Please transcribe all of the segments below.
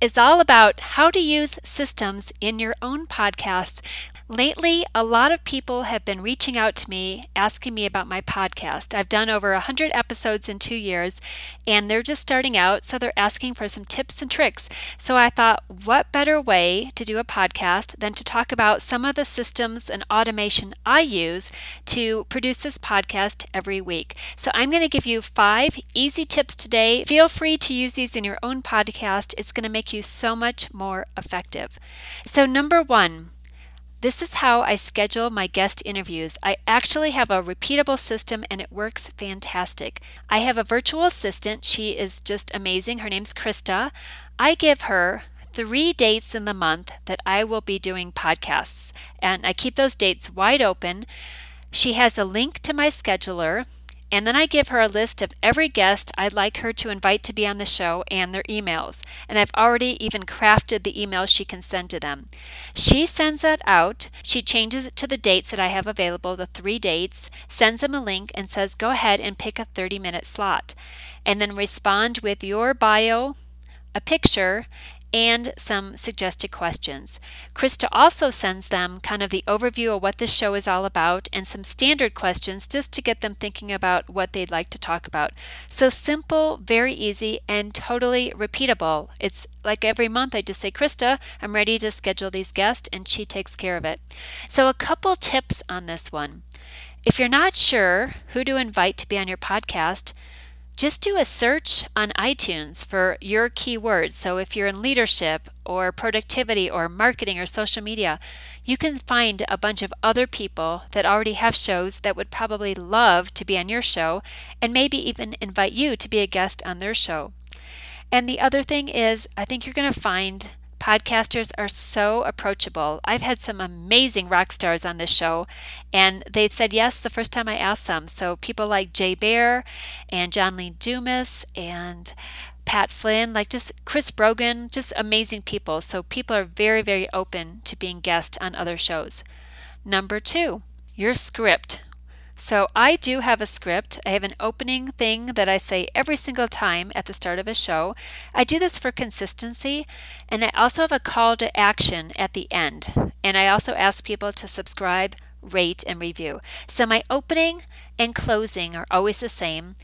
is all about how to use systems in your own podcast. Lately, a lot of people have been reaching out to me asking me about my podcast. I've done over 100 episodes in two years, and they're just starting out, so they're asking for some tips and tricks. So I thought, what better way to do a podcast than to talk about some of the systems and automation I use to produce this podcast every week? So I'm going to give you five easy tips today. Feel free to use these in your own podcast, it's going to make you so much more effective. So, number one, this is how I schedule my guest interviews. I actually have a repeatable system and it works fantastic. I have a virtual assistant. She is just amazing. Her name's Krista. I give her three dates in the month that I will be doing podcasts, and I keep those dates wide open. She has a link to my scheduler and then I give her a list of every guest I'd like her to invite to be on the show and their emails. And I've already even crafted the email she can send to them. She sends that out. She changes it to the dates that I have available, the three dates, sends them a link, and says, go ahead and pick a 30 minute slot. And then respond with your bio, a picture, and some suggested questions. Krista also sends them kind of the overview of what this show is all about and some standard questions just to get them thinking about what they'd like to talk about. So simple, very easy, and totally repeatable. It's like every month I just say, Krista, I'm ready to schedule these guests, and she takes care of it. So, a couple tips on this one. If you're not sure who to invite to be on your podcast, just do a search on iTunes for your keywords. So if you're in leadership or productivity or marketing or social media, you can find a bunch of other people that already have shows that would probably love to be on your show and maybe even invite you to be a guest on their show. And the other thing is, I think you're going to find Podcasters are so approachable. I've had some amazing rock stars on this show, and they said yes the first time I asked them. So people like Jay Baer and John Lee Dumas and Pat Flynn, like just Chris Brogan, just amazing people. So people are very, very open to being guests on other shows. Number two, your script. So I do have a script. I have an opening thing that I say every single time at the start of a show. I do this for consistency, and I also have a call to action at the end. And I also ask people to subscribe, rate, and review. So my opening and closing are always the same.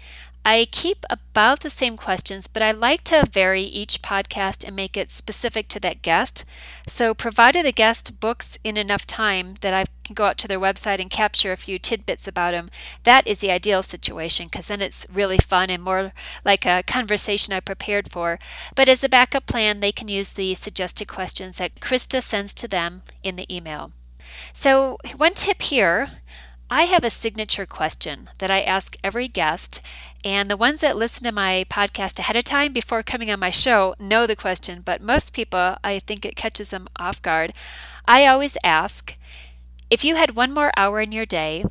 I keep about the same questions, but I like to vary each podcast and make it specific to that guest. So, provided the guest books in enough time that I can go out to their website and capture a few tidbits about them, that is the ideal situation because then it's really fun and more like a conversation I prepared for. But as a backup plan, they can use the suggested questions that Krista sends to them in the email. So, one tip here I have a signature question that I ask every guest, and the ones that listen to my podcast ahead of time before coming on my show know the question, but most people, I think it catches them off guard. I always ask if you had one more hour in your day,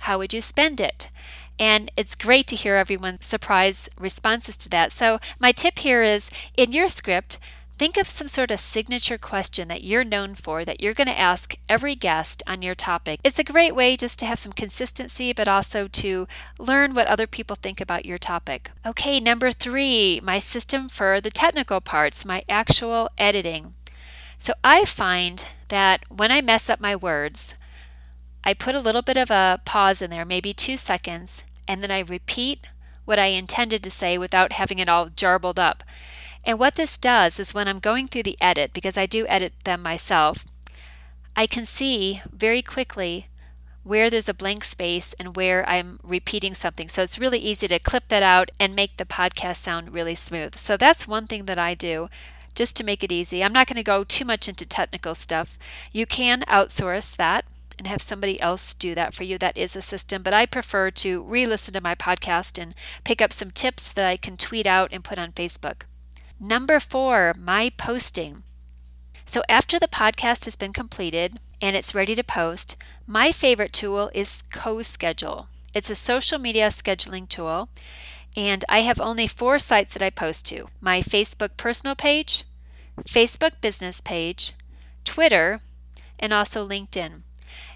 how would you spend it? And it's great to hear everyone's surprise responses to that. So, my tip here is in your script, Think of some sort of signature question that you're known for that you're going to ask every guest on your topic. It's a great way just to have some consistency, but also to learn what other people think about your topic. Okay, number three, my system for the technical parts, my actual editing. So I find that when I mess up my words, I put a little bit of a pause in there, maybe two seconds, and then I repeat what I intended to say without having it all jarbled up. And what this does is when I'm going through the edit, because I do edit them myself, I can see very quickly where there's a blank space and where I'm repeating something. So it's really easy to clip that out and make the podcast sound really smooth. So that's one thing that I do just to make it easy. I'm not going to go too much into technical stuff. You can outsource that and have somebody else do that for you. That is a system, but I prefer to re listen to my podcast and pick up some tips that I can tweet out and put on Facebook. Number four, my posting. So after the podcast has been completed and it's ready to post, my favorite tool is CoSchedule. It's a social media scheduling tool, and I have only four sites that I post to my Facebook personal page, Facebook business page, Twitter, and also LinkedIn.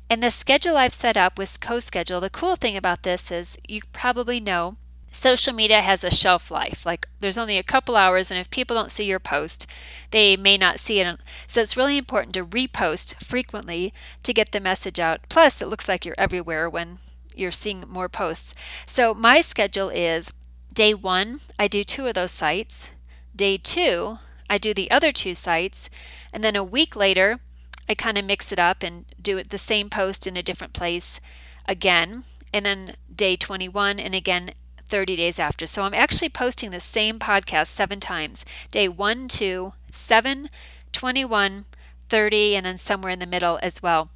And the schedule I've set up with CoSchedule, the cool thing about this is you probably know social media has a shelf life. Like there's only a couple hours, and if people don't see your post, they may not see it. So it's really important to repost frequently to get the message out. Plus, it looks like you're everywhere when you're seeing more posts. So my schedule is day one, I do two of those sites. Day two, I do the other two sites. And then a week later, I kind of mix it up and do it the same post in a different place again. And then day 21 and again 30 days after. So I'm actually posting the same podcast seven times day 1, 2, 7, 21, 30, and then somewhere in the middle as well.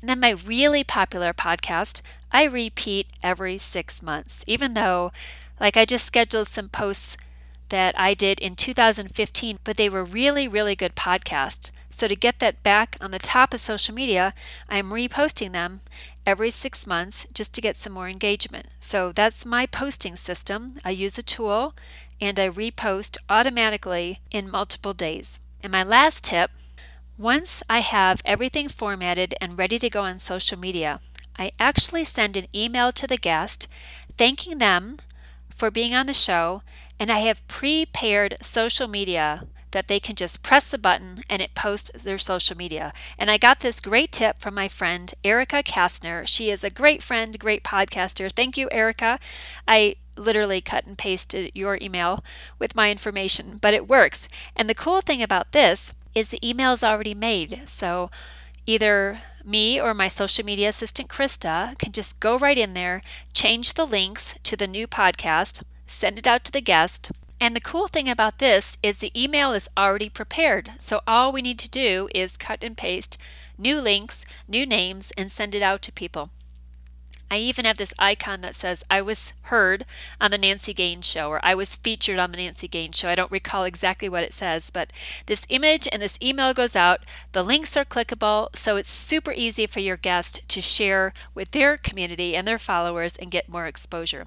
And then my really popular podcast, I repeat every six months, even though, like, I just scheduled some posts that I did in 2015, but they were really, really good podcasts. So to get that back on the top of social media, I'm reposting them every six months just to get some more engagement. So that's my posting system. I use a tool and I repost automatically in multiple days. And my last tip once I have everything formatted and ready to go on social media, I actually send an email to the guest thanking them for being on the show, and I have prepared social media that they can just press a button and it posts their social media. And I got this great tip from my friend Erica Kastner. She is a great friend, great podcaster. Thank you, Erica. I literally cut and pasted your email with my information, but it works. And the cool thing about this is the email is already made. So either me or my social media assistant Krista can just go right in there, change the links to the new podcast, send it out to the guest, and the cool thing about this is the email is already prepared. So all we need to do is cut and paste new links, new names, and send it out to people. I even have this icon that says I was heard on the Nancy Gaines show or I was featured on the Nancy Gaines show. I don't recall exactly what it says, but this image and this email goes out. The links are clickable, so it's super easy for your guest to share with their community and their followers and get more exposure.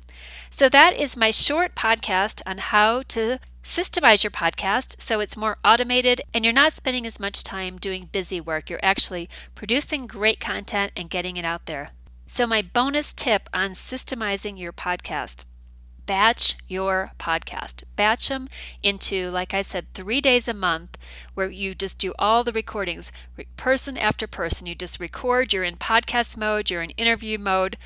So that is my short podcast on how to systemize your podcast so it's more automated and you're not spending as much time doing busy work. You're actually producing great content and getting it out there. So, my bonus tip on systemizing your podcast batch your podcast. Batch them into, like I said, three days a month where you just do all the recordings, person after person. You just record, you're in podcast mode, you're in interview mode.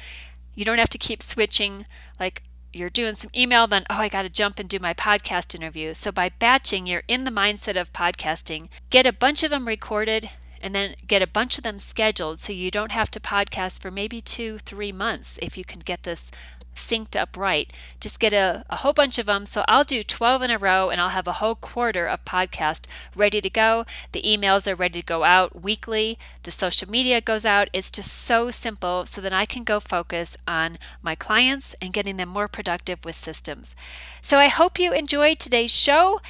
You don't have to keep switching. Like you're doing some email, then, oh, I got to jump and do my podcast interview. So by batching, you're in the mindset of podcasting. Get a bunch of them recorded and then get a bunch of them scheduled so you don't have to podcast for maybe two, three months if you can get this synced up right. Just get a, a whole bunch of them. So I'll do 12 in a row and I'll have a whole quarter of podcast ready to go. The emails are ready to go out weekly. The social media goes out. It's just so simple so that I can go focus on my clients and getting them more productive with systems. So I hope you enjoyed today's show.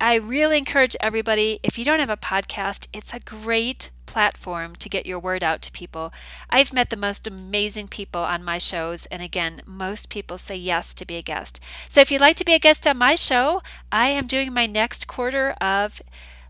I really encourage everybody, if you don't have a podcast, it's a great platform to get your word out to people. I've met the most amazing people on my shows, and again, most people say yes to be a guest. So if you'd like to be a guest on my show, I am doing my next quarter of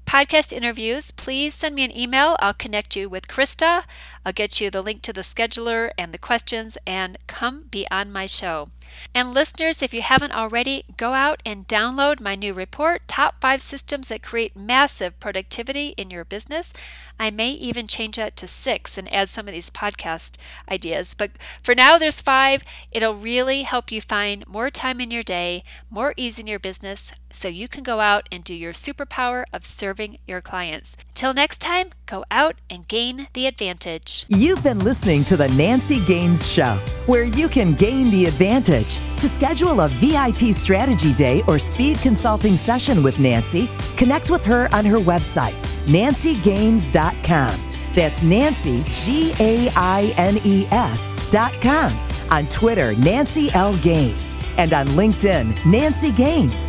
podcast interviews, please send me an email. I'll connect you with Krista. I'll get you the link to the scheduler and the questions, and come be on my show. And listeners, if you haven't already, go out and download my new report Top 5 Systems That Create Massive Productivity in Your Business. I may even change that to six and add some of these podcast ideas. But for now, there's five. It'll really help you find more time in your day, more ease in your business, so you can go out and do your superpower of serving your clients. Till next time, go out and gain the advantage. You've been listening to The Nancy Gaines Show, where you can gain the advantage. To schedule a VIP strategy day or speed consulting session with Nancy, connect with her on her website, nancygaines.com. That's Nancy, G A I N E S dot com. On Twitter, Nancy L. Gaines. And on LinkedIn, Nancy Gaines.